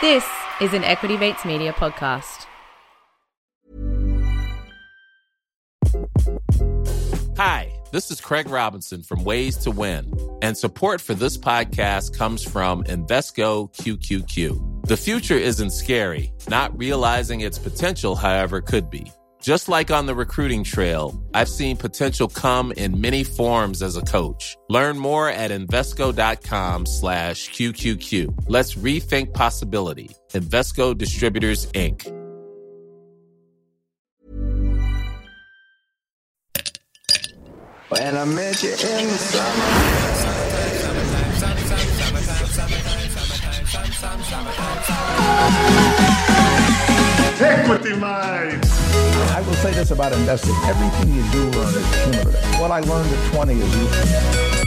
This is an Equity Mates Media podcast. Hi, this is Craig Robinson from Ways to Win, and support for this podcast comes from Invesco QQQ. The future isn't scary, not realizing its potential, however, could be. Just like on the recruiting trail, I've seen potential come in many forms as a coach. Learn more at Invesco.com slash QQQ. Let's rethink possibility. Invesco Distributors, Inc. When I met you in the summer. Equity Mates. I will say this about investing. Everything you do learn is cumulative. What I learned at 20 is useful.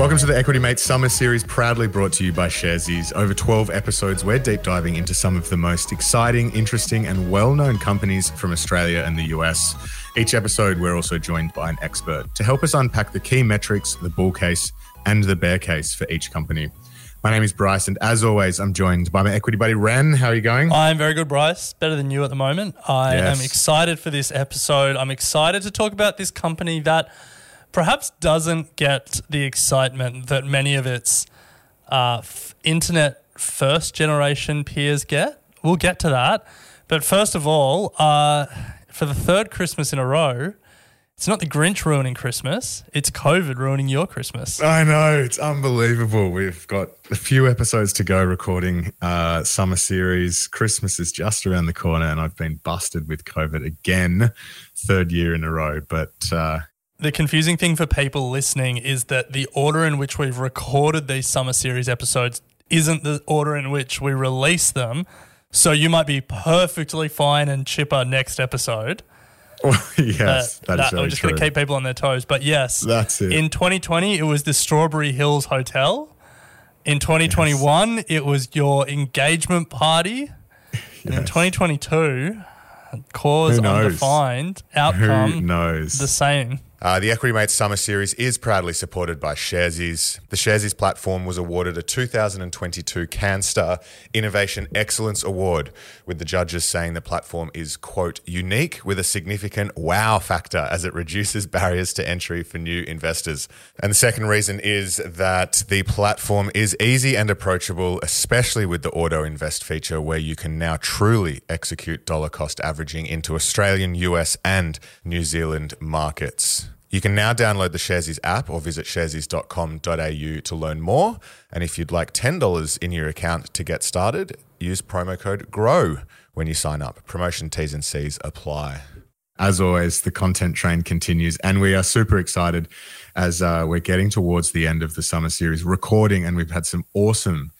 Welcome to the Equity Mates Summer Series, proudly brought to you by Sharesies. Over 12 episodes, we're deep diving into some of the most exciting, interesting, and well known companies from Australia and the US. Each episode, we're also joined by an expert to help us unpack the key metrics, the bull case, and the bear case for each company. My name is Bryce, and as always, I'm joined by my equity buddy, Ren. How are you going? I'm very good, Bryce. Better than you at the moment. I Yes. am excited for this episode. I'm excited to talk about this company that perhaps doesn't get the excitement that many of its uh, f- internet first generation peers get. We'll get to that. But first of all, uh, for the third Christmas in a row, it's not the Grinch ruining Christmas, it's COVID ruining your Christmas. I know it's unbelievable. We've got a few episodes to go recording uh, summer series. Christmas is just around the corner, and I've been busted with COVID again, third year in a row. But uh, The confusing thing for people listening is that the order in which we've recorded these summer series episodes isn't the order in which we release them. So you might be perfectly fine and chipper next episode. yes, Uh, that is we're very just going to keep people on their toes. But yes, That's it. In 2020, it was the Strawberry Hills Hotel. In 2021, it was your engagement party. And in 2022, cause Who undefined, Who outcome knows? the same. Uh, the Equity Mates Summer Series is proudly supported by Sharesies. The Sharesies platform was awarded a 2022 CanStar Innovation Excellence Award, with the judges saying the platform is, quote, unique with a significant wow factor as it reduces barriers to entry for new investors. And the second reason is that the platform is easy and approachable, especially with the auto invest feature where you can now truly execute dollar cost averaging into Australian, US, and New Zealand markets. You can now download the Sharesies app or visit sharesies.com.au to learn more. And if you'd like $10 in your account to get started, use promo code GROW when you sign up. Promotion T's and C's apply. As always, the content train continues, and we are super excited as uh, we're getting towards the end of the summer series recording, and we've had some awesome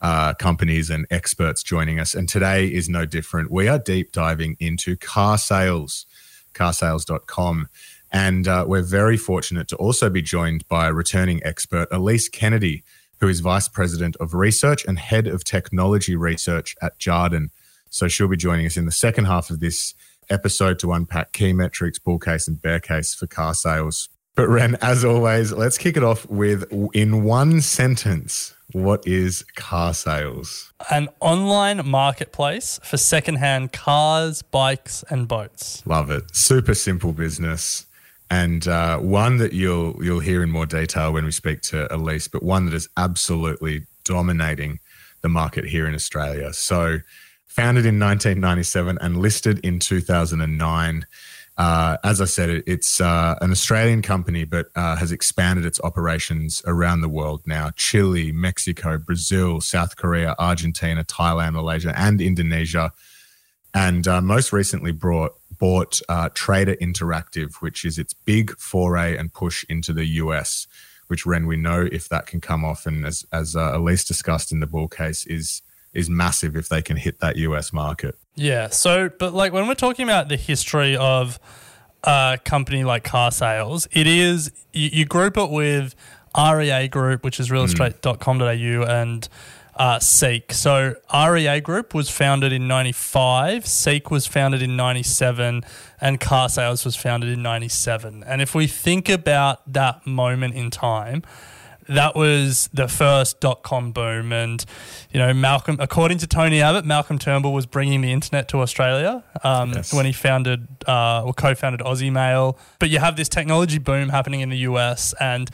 uh, companies and experts joining us. And today is no different. We are deep diving into car sales, carsales.com. And uh, we're very fortunate to also be joined by returning expert Elise Kennedy, who is Vice President of Research and Head of Technology Research at Jarden. So she'll be joining us in the second half of this episode to unpack key metrics, bull case, and bear case for car sales. But Ren, as always, let's kick it off with in one sentence, what is car sales? an online marketplace for secondhand cars, bikes, and boats. Love it. Super simple business. And uh, one that you'll you'll hear in more detail when we speak to Elise, but one that is absolutely dominating the market here in Australia. So, founded in 1997 and listed in 2009. Uh, as I said, it, it's uh, an Australian company, but uh, has expanded its operations around the world now Chile, Mexico, Brazil, South Korea, Argentina, Thailand, Malaysia, and Indonesia. And uh, most recently brought, bought uh, Trader Interactive, which is its big foray and push into the US, which, Ren, we know if that can come off. And as, as uh, Elise discussed in the bull case, is is massive if they can hit that US market. Yeah. So, but like when we're talking about the history of a company like car sales, it is, you, you group it with REA Group, which is realestate.com.au, and uh, Seek. So, REA Group was founded in 95, Seek was founded in 97, and Car Sales was founded in 97. And if we think about that moment in time, that was the first dot com boom. And, you know, Malcolm, according to Tony Abbott, Malcolm Turnbull was bringing the internet to Australia um, Yes. when he founded uh, or co founded OzEmail. But you have this technology boom happening in the US, and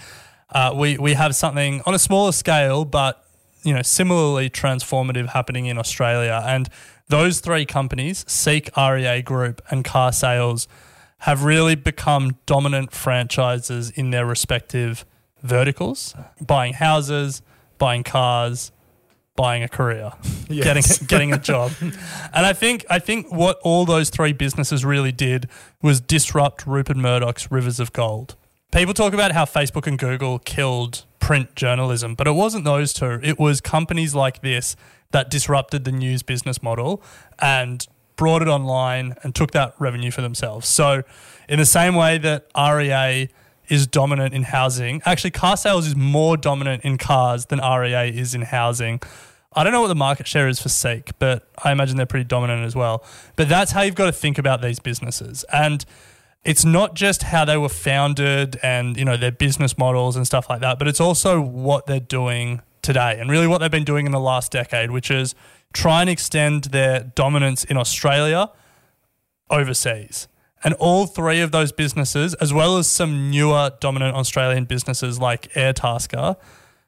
uh, we, we have something on a smaller scale, but, you know, similarly transformative happening in Australia. And those three companies, Seek, REA Group, and Car Sales, have really become dominant franchises in their respective verticals, buying houses, buying cars, buying a career, getting getting a job. and I think I think what all those three businesses really did was disrupt Rupert Murdoch's rivers of gold. People talk about how Facebook and Google killed print journalism, but it wasn't those two. It was companies like this that disrupted the news business model and brought it online and took that revenue for themselves. So, in the same way that REA is dominant in housing, actually, car sales is more dominant in cars than REA is in housing. I don't know what the market share is for Seek, but I imagine they're pretty dominant as well. But that's how you've got to think about these businesses. And it's not just how they were founded and you know their business models and stuff like that, but it's also what they're doing today and really what they've been doing in the last decade, which is try and extend their dominance in Australia overseas. And all three of those businesses, as well as some newer dominant Australian businesses like Airtasker,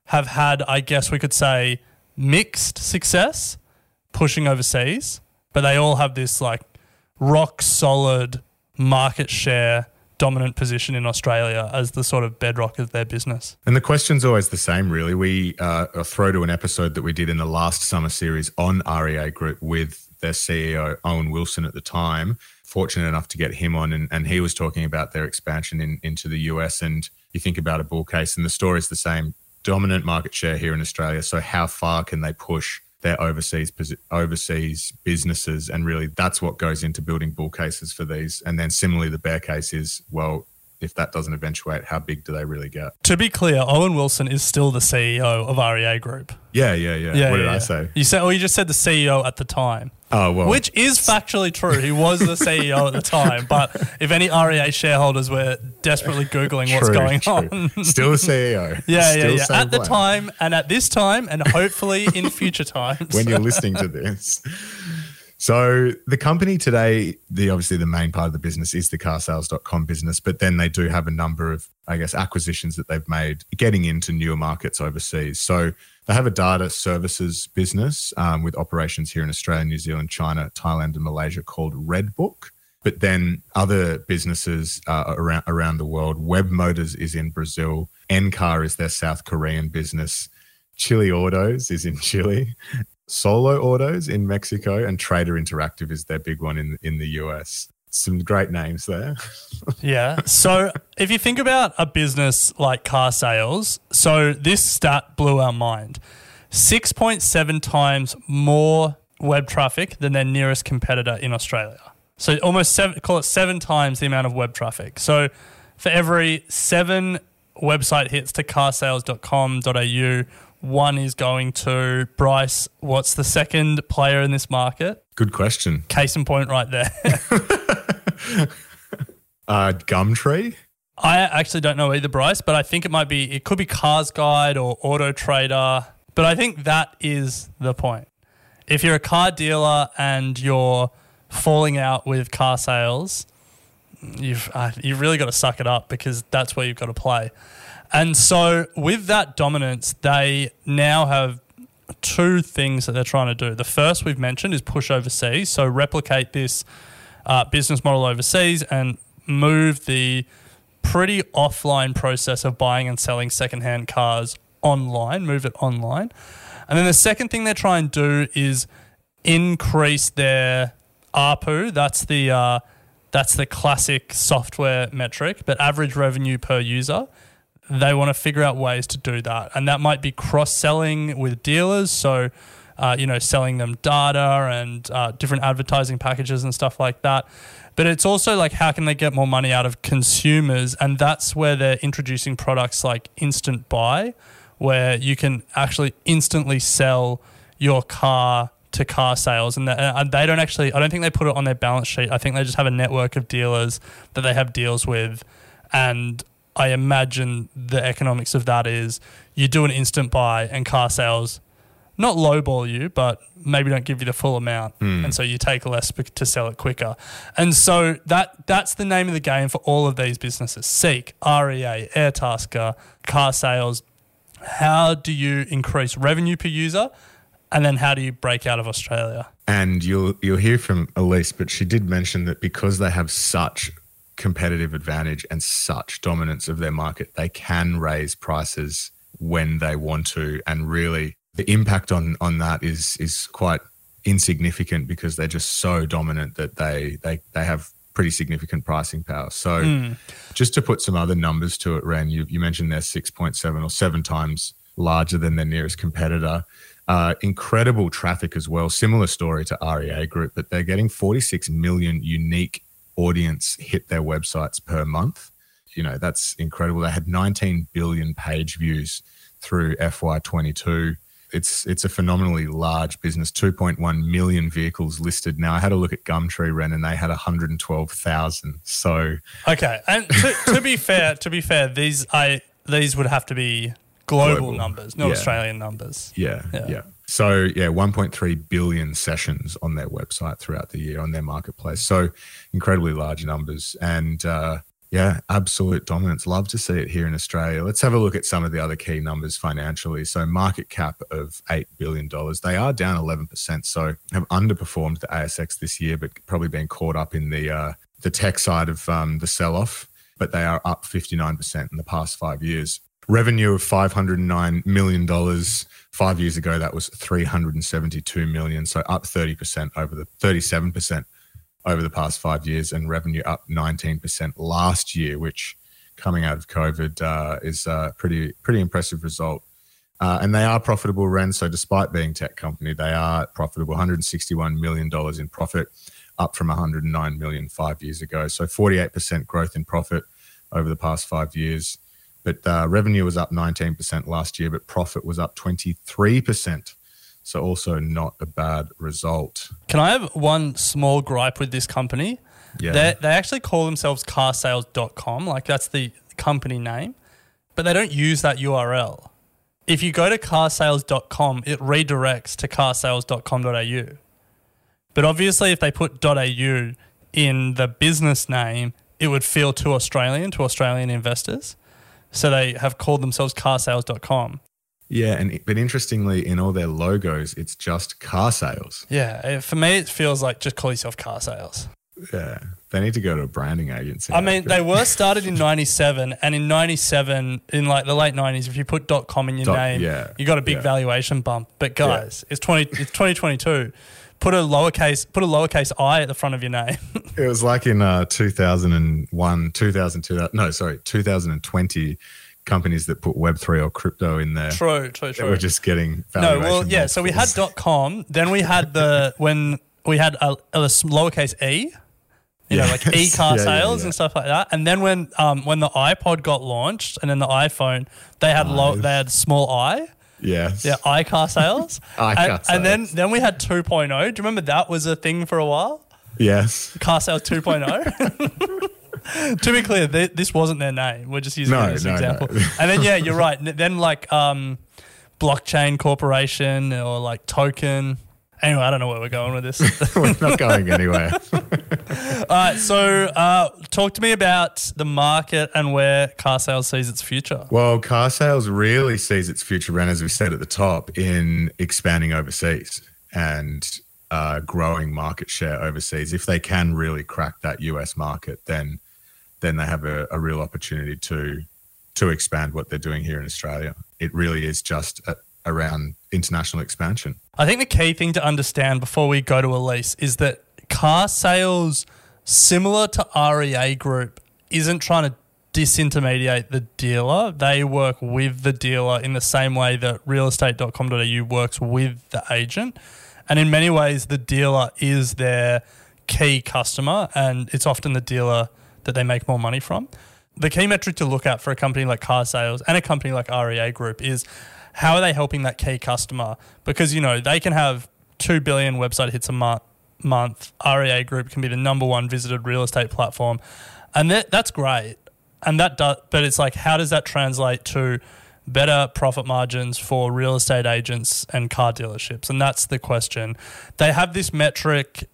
have had, I guess we could say, mixed success pushing overseas, but they all have this like rock solid market share dominant position in Australia as the sort of bedrock of their business. And the question's always the same, really. We uh, throw to an episode that we did in the last summer series on REA Group with their CEO, Owen Wilson, at the time. Fortunate enough to get him on, and, and he was talking about their expansion in, into the US. And you think about a bull case, and the story's the same dominant market share here in Australia. So, how far can they push? Their overseas overseas businesses, and really that's what goes into building bull cases for these. And then similarly, the bear case is well, if that doesn't eventuate, how big do they really get? To be clear, Owen Wilson is still the CEO of REA Group. Yeah, yeah, yeah. what did I say? You said, well, you just said the CEO at the time. Oh well, Which is factually true. He was the CEO at the time. But if any REA shareholders were desperately Googling what's going true. on. Still the CEO. Yeah, Still yeah, yeah. At the time and at this time and hopefully in future times. when you're listening to this. So the company today, the obviously the main part of the business is the carsales.com business, but then they do have a number of, I guess, acquisitions that they've made getting into newer markets overseas. So they have a data services business um, with operations here in Australia, New Zealand, China, Thailand, and Malaysia called Redbook. But then other businesses uh, around around the world. Web Motors is in Brazil. Encar is their South Korean business. Chile Autos is in Chile. Solo Autos in Mexico, and Trader Interactive is their big one in in the US. Some great names there. Yeah. So if you think about a business like car sales, so this stat blew our mind 6.7 times more web traffic than their nearest competitor in Australia. So almost seven, call it seven times the amount of web traffic. So for every seven website hits to carsales.com.au, one is going to Bryce. What's the second player in this market? Good question. Case in point, right there. Uh, Gumtree. I actually don't know either, Bryce, but I think it might be, it could be Cars Guide or Auto Trader. But I think that is the point. If you're a car dealer and you're falling out with car sales, you've, uh, you've really got to suck it up because that's where you've got to play. And so, with that dominance, they now have two things that they're trying to do. The first we've mentioned is push overseas. So, replicate this uh, business model overseas and move the pretty offline process of buying and selling secondhand cars online, move it online. And then the second thing they're trying to do is increase their ARPU. That's the uh, that's the classic software metric, but average revenue per user. They want to figure out ways to do that, and that might be cross selling with dealers. So, uh, you know, selling them data and uh, different advertising packages and stuff like that. But it's also like how can they get more money out of consumers, and that's where they're introducing products like Instant Buy, where you can actually instantly sell your car to car sales. And, and they don't actually i don't think they put it on their balance sheet. I think they just have a network of dealers that they have deals with. And I imagine the economics of that is you do an instant buy and car sales not lowball you, but maybe don't give you the full amount, hmm. and so you take less to sell it quicker. And so that that's the name of the game for all of these businesses: Seek, REA, Airtasker, car sales. How do you increase revenue per user, and then how do you break out of Australia? And you'll you'll hear from Elise, but she did mention that because they have such competitive advantage and such dominance of their market, they can raise prices when they want to, and really the impact on on that is is quite insignificant because they're just so dominant that they they they have pretty significant pricing power. So just to put some other numbers to it, Ren, you, you mentioned they're 6.7 or seven times larger than their nearest competitor. Uh, incredible traffic as well. Similar story to REA Group, but they're getting 46 million unique audience hit their websites per month. You know, that's incredible. They had 19 billion page views through FY22. It's it's a phenomenally large business. 2.1 million vehicles listed. Now I had a look at Gumtree Ren and they had 112,000. So Okay, and to, to be fair, to be fair, these I these would have to be global, Global. numbers, not Yeah. Australian numbers. Yeah, Yeah. yeah. So yeah, 1.3 billion sessions on their website throughout the year on their marketplace. So incredibly large numbers, and uh, yeah, absolute dominance. Love to see it here in Australia. Let's have a look at some of the other key numbers financially. So market cap of eight billion dollars. They are down 11 percent, so have underperformed the ASX this year, but probably been caught up in the uh, the tech side of um, the sell off. But they are up 59 percent in the past five years revenue of 509 million dollars five years ago that was 372 million so up 30% over the 37% over the past five years and revenue up 19% last year which coming out of covid uh, is a pretty pretty impressive result uh, and they are profitable Ren. So despite being tech company, they are profitable. 161 million dollars in profit, up from 109 million five years ago. So 48% growth in profit over the past five years. But uh, revenue was up 19% last year, but profit was up 23%. So also not a bad result. Can I have one small gripe with this company? Yeah. They they actually call themselves carsales.com, like that's the company name, but they don't use that URL. If you go to carsales.com, it redirects to carsales.com.au. But obviously, if they put .au in the business name, it would feel too Australian to Australian investors. So they have called themselves carsales.com. Yeah, and but interestingly, in all their logos, it's just car sales. Yeah, for me, it feels like just call yourself car sales. Yeah, they need to go to a branding agency. I mean, they were started in '97, and in '97, in like the late '90s, if you put .com in your Dot- name, yeah, you got a big yeah. valuation bump. But guys, it's 20, it's 2022. Put a lowercase, put a lowercase i at the front of your name. It was like in uh, 2001, 2002, no, sorry, 2020, companies that put Web3 or crypto in there. true, true, true. were just getting no, well, yeah. So we had multiples. .com, then we had the when we had a, a lowercase e. You know, like e-car Yeah, yeah, sales yeah. and stuff like that. And then when um, when the iPod got launched, and then the iPhone, they had low, they had small i. Yes. Yeah, iCar sales. iCar and, and then then we had 2.0. Do you remember that was a thing for a while? Yes. Car sales 2.0. to be clear, th- this wasn't their name. We're just using No, it as an no, no. example. and then yeah, you're right. Then like um, blockchain corporation or like token. Anyway, I don't know where we're going with this. We're not going anywhere. All right, so uh, talk to me about the market and where car sales sees its future. Well, car sales really sees its future Ren, as we said at the top, in expanding overseas and uh, growing market share overseas. If they can really crack that US market, then then they have a, a real opportunity to to expand what they're doing here in Australia. It really is just a, around international expansion. I think the key thing to understand before we go to Elise is that car sales, similar to REA Group, isn't trying to disintermediate the dealer. They work with the dealer in the same way that realestate.com.au works with the agent. And in many ways, the dealer is their key customer, and it's often the dealer that they make more money from. The key metric to look at for a company like car sales and a company like REA Group is how are they helping that key customer? Because, you know, they can have 2 billion website hits a month. month. REA Group can be the number one visited real estate platform. And that, that's great. and that does, but it's like, how does that translate to better profit margins for real estate agents and car dealerships? And that's the question. They have this metric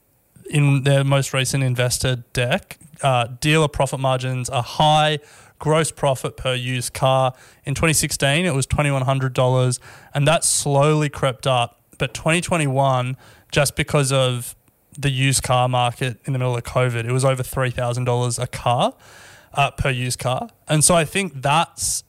in their most recent investor deck. Uh, dealer profit margins are high. Gross profit per used car in 2016 it was $2,100, and that slowly crept up. But 2021, just because of the used car market in the middle of COVID, it was over $3,000 a car uh, per used car. And so I think that's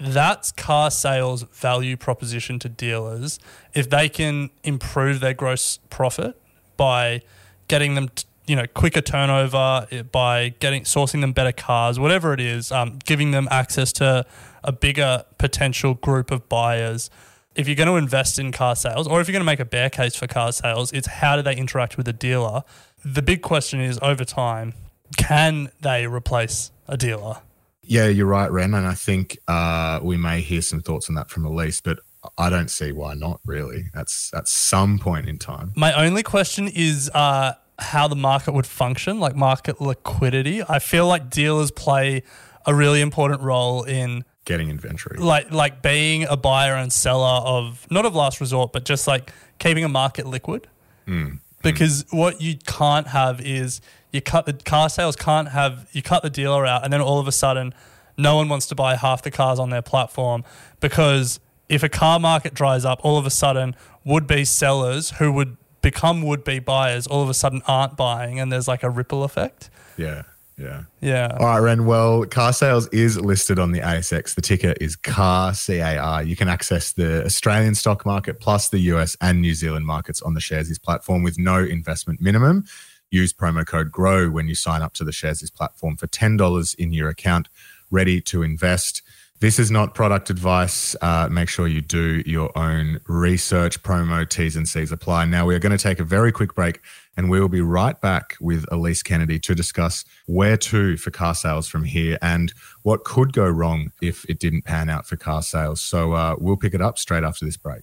that's car sales value proposition to dealers. If they can improve their gross profit by getting them, you know, quicker turnover, eh, by getting sourcing them better cars, whatever it is, um, giving them access to a bigger potential group of buyers. If you're going to invest in car sales, or if you're going to make a bear case for car sales, it's how do they interact with the dealer. The big question is over time, can they replace a dealer? Yeah, you're right, Ren. And I think uh, we may hear some thoughts on that from Elise, but I don't see why not really. That's at some point in time. My only question is uh, how the market would function, like market liquidity. I feel like dealers play a really important role in Getting inventory. like like being a buyer and seller of not of last resort, but just like keeping a market liquid. Hmm. Because what you can't have is you cut the car sales can't have you cut the dealer out and then all of a sudden no one wants to buy half the cars on their platform because if a car market dries up, all of a sudden would be sellers who would become would be buyers all of a sudden aren't buying and there's like a ripple effect. Yeah, yeah. Yeah. All right, Ren. Well, car sales is listed on the ASX. The ticker is CAR, C A R. You can access the Australian stock market plus the US and New Zealand markets on the Sharesies platform with no investment minimum. Use promo code GROW when you sign up to the Sharesies platform for $10 in your account, ready to invest. This is not product advice. Uh, make sure you do your own research. Promo T's and C's apply. Now, we are going to take a very quick break and we will be right back with Elise Kennedy to discuss where to for car sales from here and what could go wrong if it didn't pan out for car sales. So uh, we'll pick it up straight after this break.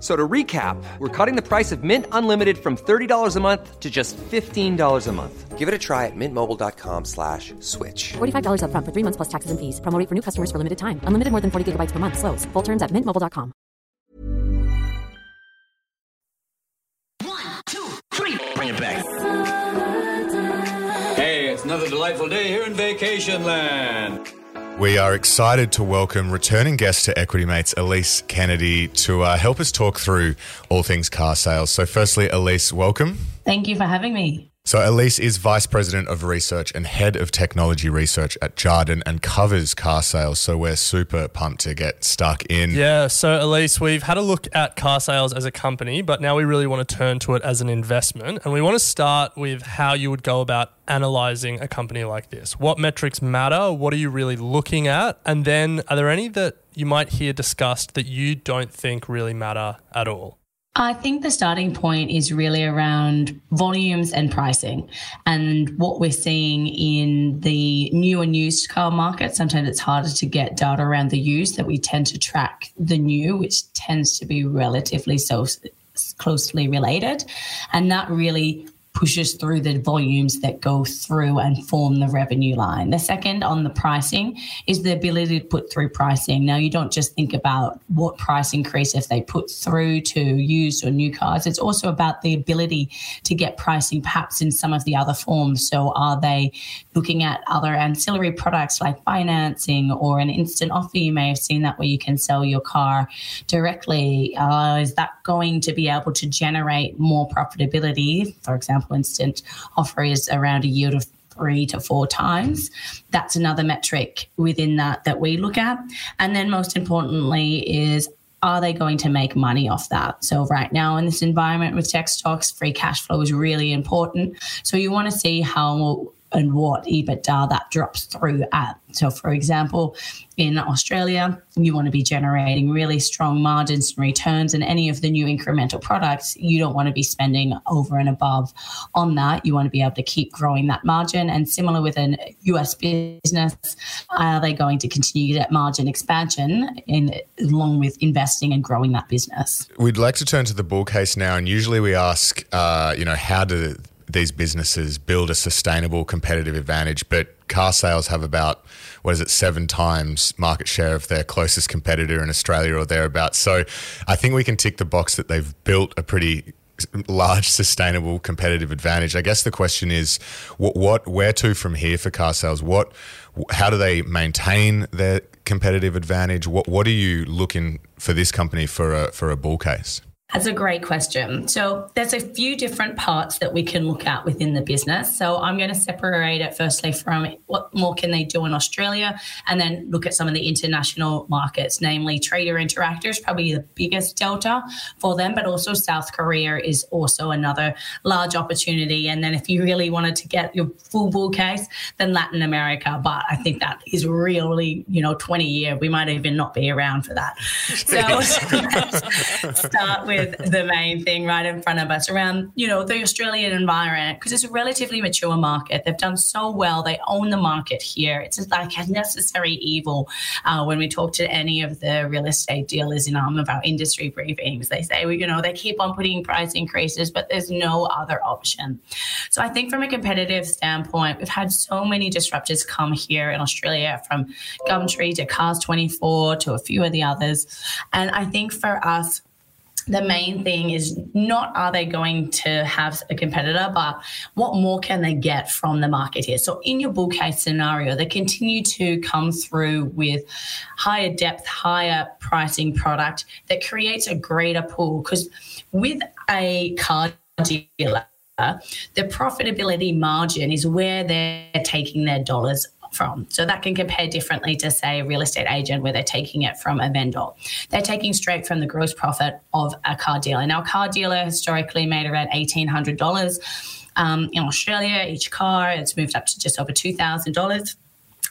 F- So to recap, we're cutting the price of Mint Unlimited from $30 a month to just $15 a month. Give it a try at mintmobile.com slash switch. $45 upfront for three months plus taxes and fees. Promo rate for new customers for limited time. Unlimited more than 40 gigabytes per month. Slows. Full terms at mintmobile.com. One, two, three. Bring it back. Hey, it's another delightful day here in Vacation Land. We are excited to welcome returning guest to Equity Mates, Elise Kennedy, to uh, help us talk through all things car sales. So, firstly, Elise, welcome. Thank you for having me. So, Elise is Vice President of Research and Head of Technology Research at Jarden and covers car sales. So, we're super pumped to get stuck in. Yeah, so Elise, we've had a look at car sales as a company, but now we really want to turn to it as an investment. And we want to start with how you would go about analyzing a company like this. What metrics matter? What are you really looking at? And then are there any that you might hear discussed that you don't think really matter at all? I think the starting point is really around volumes and pricing. And what we're seeing in the new and used car market, sometimes it's harder to get data around the used that we tend to track the new, which tends to be relatively so closely related. And that really pushes through the volumes that go through and form the revenue line. The second on the pricing is the ability to put through pricing. Now, you don't just think about what price increase if they put through to used or new cars. It's also about the ability to get pricing perhaps in some of the other forms. So, are they looking at other ancillary products like financing or an instant offer? You may have seen that where you can sell your car directly. Uh, is that going to be able to generate more profitability? For example, instant offer is around a yield of three to four times. That's another metric within that that we look at. And then most importantly is are they going to make money off that? So right now in this environment with tech stocks, free cash flow is really important. So you want to see how and what EBITDA that drops through at. So, for example, in Australia, you want to be generating really strong margins and returns, and any of the new incremental products, you don't want to be spending over and above on that. You want to be able to keep growing that margin. And similar with an US business, are they going to continue that margin expansion in along with investing and growing that business? We'd like to turn to the bull case now, and usually we ask, uh, you know, how do these businesses build a sustainable competitive advantage? But car sales have about what is it seven times market share of their closest competitor in Australia or thereabouts. So I think we can tick the box that they've built a pretty large sustainable competitive advantage. I guess the question is what, what where to from here for car sales? What how do they maintain their competitive advantage? What what are you looking for this company for a for a bull case? That's a great question. So there's a few different parts that we can look at within the business. So I'm going to separate it firstly from what more can they do in Australia and then look at some of the international markets, namely Trader Interactive is probably the biggest delta for them, but also South Korea is also another large opportunity. And then if you really wanted to get your full bull case, then Latin America. But I think that is really, you know, 20 year. We might even not be around for that. So start with with the main thing right in front of us around, you know, the Australian environment, because it's a relatively mature market. They've done so well. They own the market here. It's like a necessary evil. Uh, when we talk to any of the real estate dealers in um, of our industry briefings, they say, well, you know, they keep on putting price increases, but there's no other option. So I think from a competitive standpoint, we've had so many disruptors come here in Australia from Gumtree to Cars 24 to a few of the others. And I think for us, the main thing is not are they going to have a competitor, but what more can they get from the market here? So, in your bull case scenario, they continue to come through with higher depth, higher pricing product that creates a greater pool. Because with a car dealer, the profitability margin is where they're taking their dollars from. So that can compare differently to, say, a real estate agent where they're taking it from a vendor. They're taking straight from the gross profit of a car dealer. Now, car dealer historically made around $1,800. Um, in Australia, each car, it's moved up to just over $2,000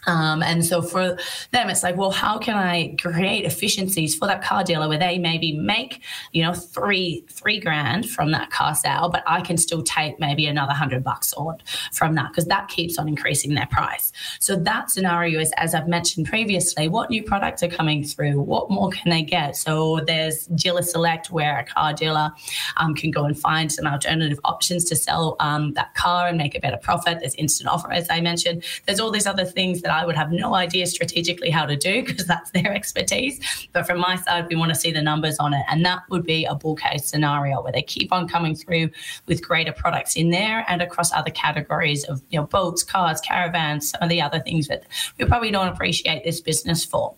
um, and so for them, it's like, well, how can I create efficiencies for that car dealer where they maybe make, you know, three three grand from that car sale, but I can still take maybe another hundred bucks on from that because that keeps on increasing their price. So that scenario is, as I've mentioned previously, what new products are coming through? What more can they get? So there's Dealer Select where a car dealer um, can go and find some alternative options to sell um, that car and make a better profit. There's instant offer, as I mentioned. There's all these other things that that I would have no idea strategically how to do because that's their expertise. But from my side, we want to see the numbers on it. And that would be a bull case scenario where they keep on coming through with greater products in there and across other categories of you know boats, cars, caravans, some of the other things that we probably don't appreciate this business for.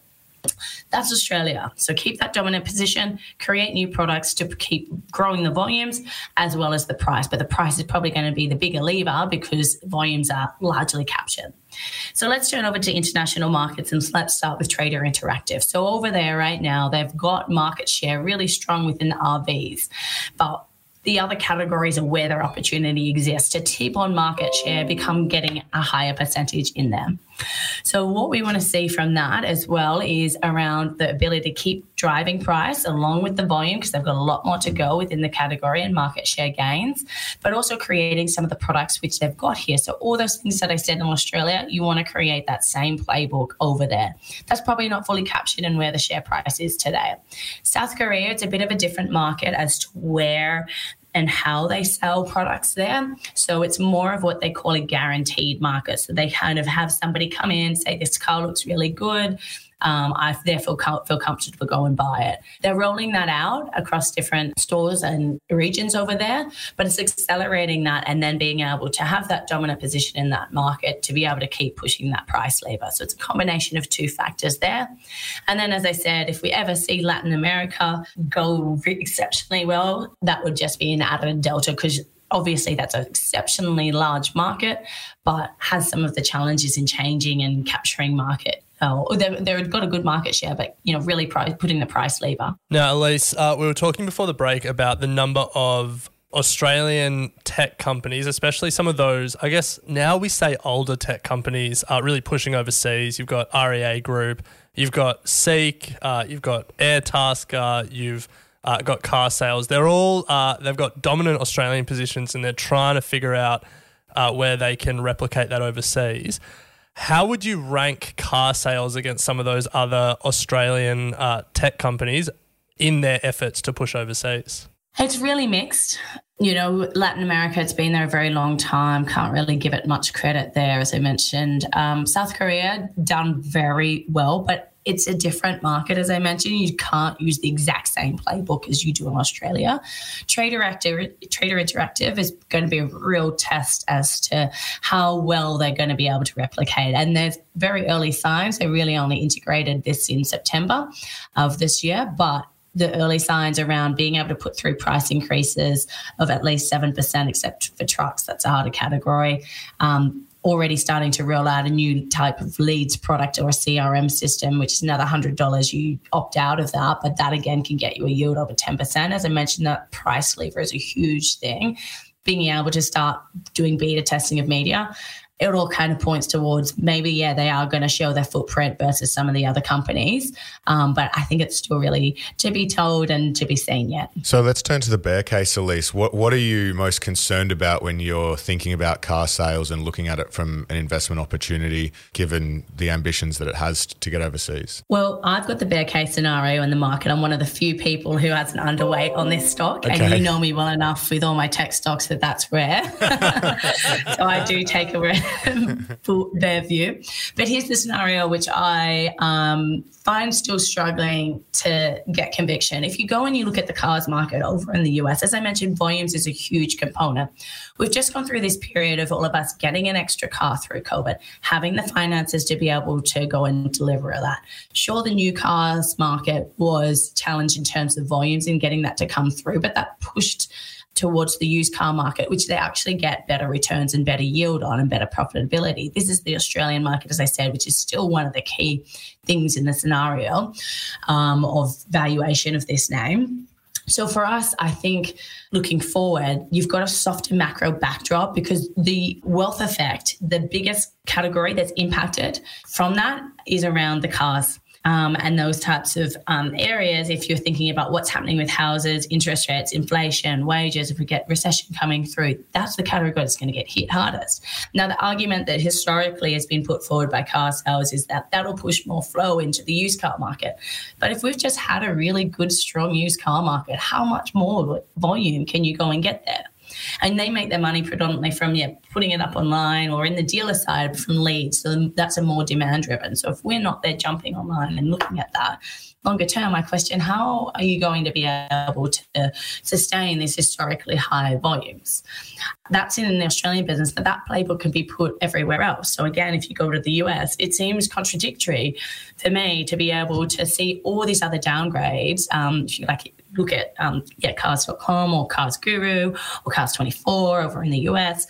That's Australia. So keep that dominant position, create new products to keep growing the volumes as well as the price. But the price is probably going to be the bigger lever because volumes are largely captured. So let's turn over to international markets and let's start with Trader Interactive. So over there right now, they've got market share really strong within RVs. But the other categories of where their opportunity exists to tip on market share, become getting a higher percentage in them. So, what we want to see from that as well is around the ability to keep driving price along with the volume, because they've got a lot more to go within the category and market share gains, but also creating some of the products which they've got here. So, all those things that I said in Australia, you want to create that same playbook over there. That's probably not fully captured in where the share price is today. South Korea, it's a bit of a different market as to where and how they sell products there. So it's more of what they call a guaranteed market. So they kind of have somebody come in, say, this car looks really good um, I therefore feel comfortable go and buy it. They're rolling that out across different stores and regions over there, but it's accelerating that and then being able to have that dominant position in that market to be able to keep pushing that price lever. So it's a combination of two factors there. And then, as I said, if we ever see Latin America go exceptionally well, that would just be an added delta because obviously that's an exceptionally large market, but has some of the challenges in changing and capturing market oh, they, they've got a good market share, but you know, really putting the price lever. Now, Elise, uh, we were talking before the break about the number of Australian tech companies, especially some of those, I guess now we say older tech companies are really pushing overseas. You've got REA Group, you've got Seek, uh, you've got Airtasker, you've uh, got Carsales. They're all uh, they've got dominant Australian positions, and they're trying to figure out uh, where they can replicate that overseas. How would you rank car sales against some of those other Australian uh, tech companies in their efforts to push overseas? It's really mixed. You know, Latin America, it's been there a very long time. Can't really give it much credit there, as I mentioned. Um, South Korea done very well, but it's a different market, as I mentioned. You can't use the exact same playbook as you do in Australia. Trader Trader Interactive is going to be a real test as to how well they're going to be able to replicate. And there's very early signs. They really only integrated this in September of this year, but the early signs around being able to put through price increases of at least 7%, except for trucks, that's a harder category. Um, already starting to roll out a new type of leads product or a CRM system, which is another $100. You opt out of that, but that again can get you a yield over 10%. As I mentioned, that price lever is a huge thing. Being able to start doing beta testing of media it all kind of points towards maybe, yeah, they are going to show their footprint versus some of the other companies. Um, but I think it's still really to be told and to be seen yet. So let's turn to the bear case, Elise. What, what are you most concerned about when you're thinking about car sales and looking at it from an investment opportunity, given the ambitions that it has to get overseas? Well, I've got the bear case scenario in the market. I'm one of the few people who has an underweight on this stock. Okay. And you know me well enough with all my tech stocks that that's rare. so I do take a risk for their view. But here's the scenario which I um, find still struggling to get conviction. If you go and you look at the cars market over in the US, as I mentioned, volumes is a huge component. We've just gone through this period of all of us getting an extra car through COVID, having the finances to be able to go and deliver that. Sure, the new cars market was challenged in terms of volumes and getting that to come through, but that pushed towards the used car market, which they actually get better returns and better yield on and better profitability. This is the Australian market, as I said, which is still one of the key things in the scenario um, of valuation of this name. So for us, I think looking forward, you've got a softer macro backdrop because the wealth effect, the biggest category that's impacted from that is around the cars um, and those types of um, areas, if you're thinking about what's happening with houses, interest rates, inflation, wages, if we get recession coming through, that's the category that's going to get hit hardest. Now, the argument that historically has been put forward by car sales is that that'll push more flow into the used car market. But if we've just had a really good, strong used car market, how much more volume can you go and get there? And they make their money predominantly from yeah putting it up online or in the dealer side from leads. So that's a more demand driven. So if we're not there jumping online and looking at that longer term, I question how are you going to be able to sustain these historically high volumes? That's in the Australian business, but that playbook can be put everywhere else. So again, if you go to the US, it seems contradictory for me to be able to see all these other downgrades. Um, if you like look at um, yeah, cars.com or Cars Guru or Cars24 over in the US,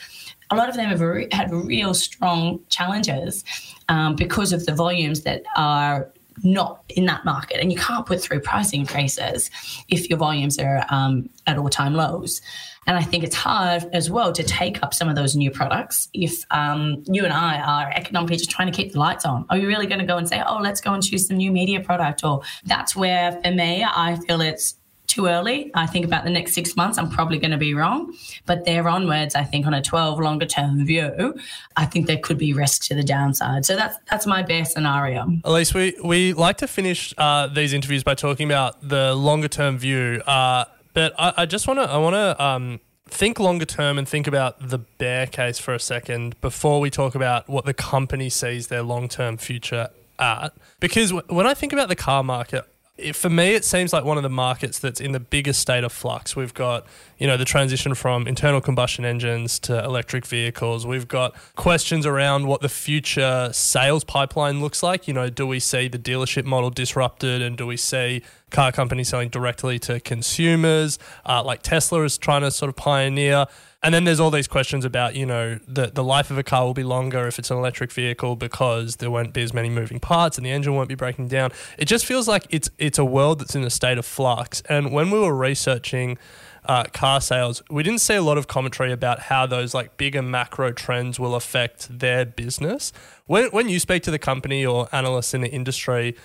a lot of them have re- had real strong challenges um, because of the volumes that are not in that market. And you can't put through price increases if your volumes are um, at all time lows. And I think it's hard as well to take up some of those new products if um, you and I are economically just trying to keep the lights on. Are you really going to go and say, oh, let's go and choose some new media product? Or that's where, for me, I feel it's too early. I think about the next six months, I'm probably going to be wrong. But there onwards, I think on a 12 longer term view, I think there could be risk to the downside. So that's that's my best scenario. Elise, we, we like to finish uh, these interviews by talking about the longer term view. Uh, but I, I just want to I want to um, think longer term and think about the bear case for a second before we talk about what the company sees their long term future at. Because when I think about the car market, it, for me, it seems like one of the markets that's in the biggest state of flux. We've got, you know, the transition from internal combustion engines to electric vehicles. We've got questions around what the future sales pipeline looks like. You know, do we see the dealership model disrupted and do we see car companies selling directly to consumers, uh, like Tesla is trying to sort of pioneer? And then there's all these questions about, you know, the, the life of a car will be longer if it's an electric vehicle because there won't be as many moving parts and the engine won't be breaking down. It just feels like it's it's a world that's in a state of flux. And when we were researching uh, car sales, we didn't see a lot of commentary about how those like bigger macro trends will affect their business. When when you speak to the company or analysts in the industry,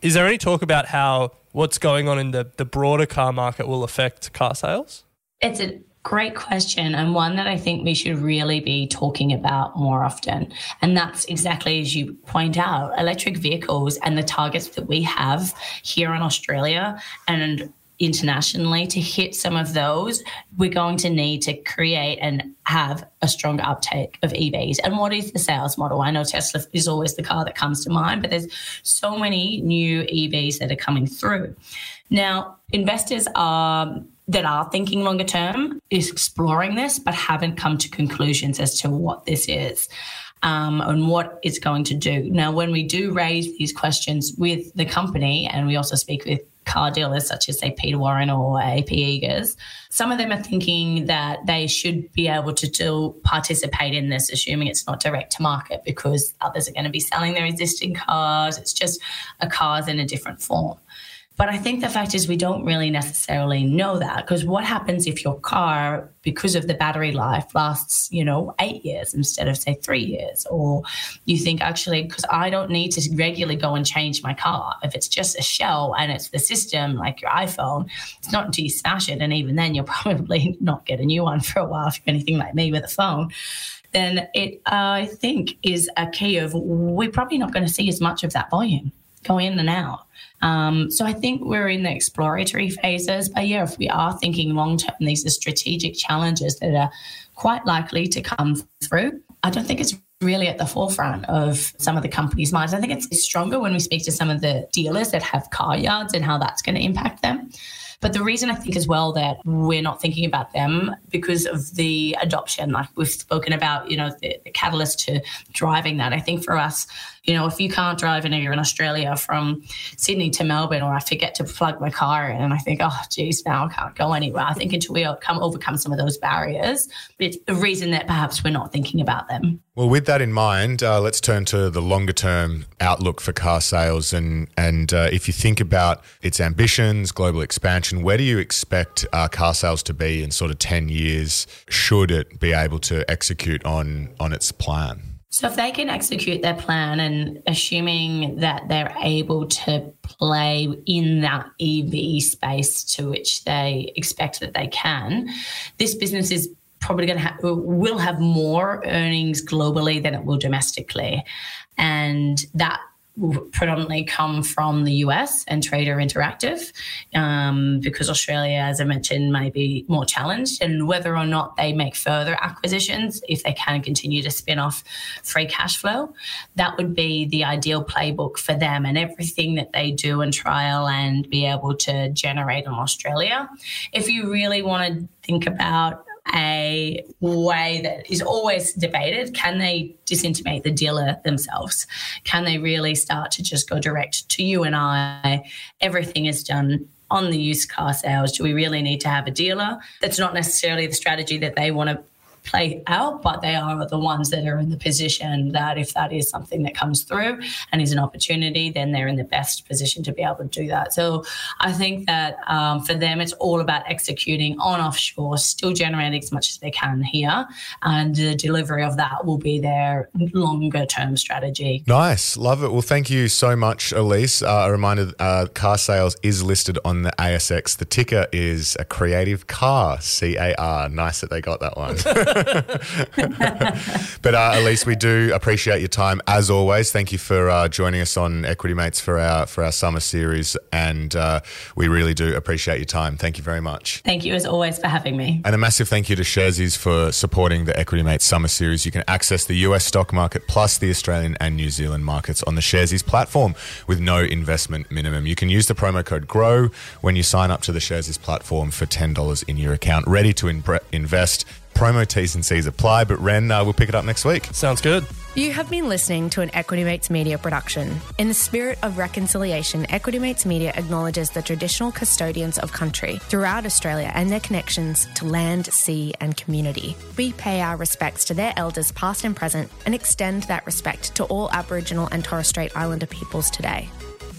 is there any talk about how what's going on in the, the broader car market will affect car sales? It's a Great question, and one that I think we should really be talking about more often. And that's exactly as you point out electric vehicles and the targets that we have here in Australia and internationally to hit some of those, we're going to need to create and have a stronger uptake of EVs. And what is the sales model? I know Tesla is always the car that comes to mind, but there's so many new EVs that are coming through. Now, investors are that are thinking longer term is exploring this, but haven't come to conclusions as to what this is. Um, and what it's going to do. Now, when we do raise these questions with the company, and we also speak with car dealers such as, say, Peter Warren or AP Eagers, some of them are thinking that they should be able to still participate in this, assuming it's not direct to market because others are going to be selling their existing cars. It's just a cars in a different form. But I think the fact is, we don't really necessarily know that because what happens if your car, because of the battery life, lasts, you know, eight years instead of, say, three years? Or you think, actually, because I don't need to regularly go and change my car. If it's just a shell and it's the system, like your iPhone, it's not until you smash it. And even then, you'll probably not get a new one for a while if you're anything like me with a phone then it, uh, I think, is a key of we're probably not going to see as much of that volume go in and out. Um, so I think we're in the exploratory phases. But yeah, if we are thinking long term, these are strategic challenges that are quite likely to come through. I don't think it's really at the forefront of some of the companies' minds. I think it's stronger when we speak to some of the dealers that have car yards and how that's going to impact them. But the reason I think as well that we're not thinking about them because of the adoption, like we've spoken about, you know, the, the catalyst to driving that. I think for us, you know, if you can't drive and you're in Australia from Sydney to Melbourne, or I forget to plug my car in and I think, oh, geez, now I can't go anywhere. I think until we come overcome some of those barriers, it's a reason that perhaps we're not thinking about them. Well, with that in mind, uh, let's turn to the longer term outlook for car sales. And, and uh, if you think about its ambitions, global expansion, where do you expect uh, car sales to be in sort of 10 years should it be able to execute on, on its plan? So, if they can execute their plan and assuming that they're able to play in that EV space to which they expect that they can, this business is probably going to have will have more earnings globally than it will domestically and that will predominantly come from the US and Trader Interactive um, because Australia, as I mentioned, may be more challenged. And whether or not they make further acquisitions, if they can continue to spin off free cash flow, that would be the ideal playbook for them and everything that they do and trial and be able to generate in Australia. If you really want to think about a way that is always debated. Can they disintermediate the dealer themselves? Can they really start to just go direct to you and I? Everything is done on the used car sales. Do we really need to have a dealer? That's not necessarily the strategy that they want to play out, but they are the ones that are in the position that if that is something that comes through and is an opportunity, then they're in the best position to be able to do that. So I think that um, for them, it's all about executing on offshore, still generating as much as they can here, and the delivery of that will be their longer term strategy. Nice, love it. Well, thank you so much, Elise. Uh, a reminder: uh, car sales is listed on the ASX. The ticker is a creative car, C A R. Nice that they got that one. but uh, Elise, we do appreciate your time as always. Thank you for uh, joining us on Equity Mates for our for our summer series, and uh, we really do appreciate your time. Thank you very much. Thank you as always for having me. And a massive thank you to Sharesies for supporting the Equity Mates summer series. You can access the US stock market plus the Australian and New Zealand markets on the Sharesies platform with no investment minimum. You can use the promo code GROW when you sign up to the Sharesies platform for $10 in your account, ready to invest Promo T's and C's apply, but Ren, uh, we'll pick it up next week. Sounds good. You have been listening to an Equity Mates Media production. In the spirit of reconciliation, Equity Mates Media acknowledges the traditional custodians of country throughout Australia and their connections to land, sea, and community. We pay our respects to their elders, past and present, and extend that respect to all Aboriginal and Torres Strait Islander peoples today.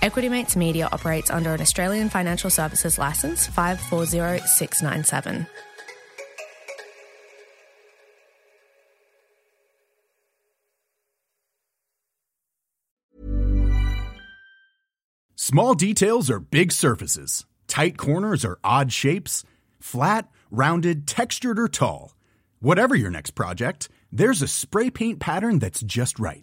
Equity Mates Media operates under an Australian Financial Services Licence 540697. Small details are big surfaces. Tight corners are odd shapes. Flat, rounded, textured, or tall. Whatever your next project, there's a spray paint pattern that's just right.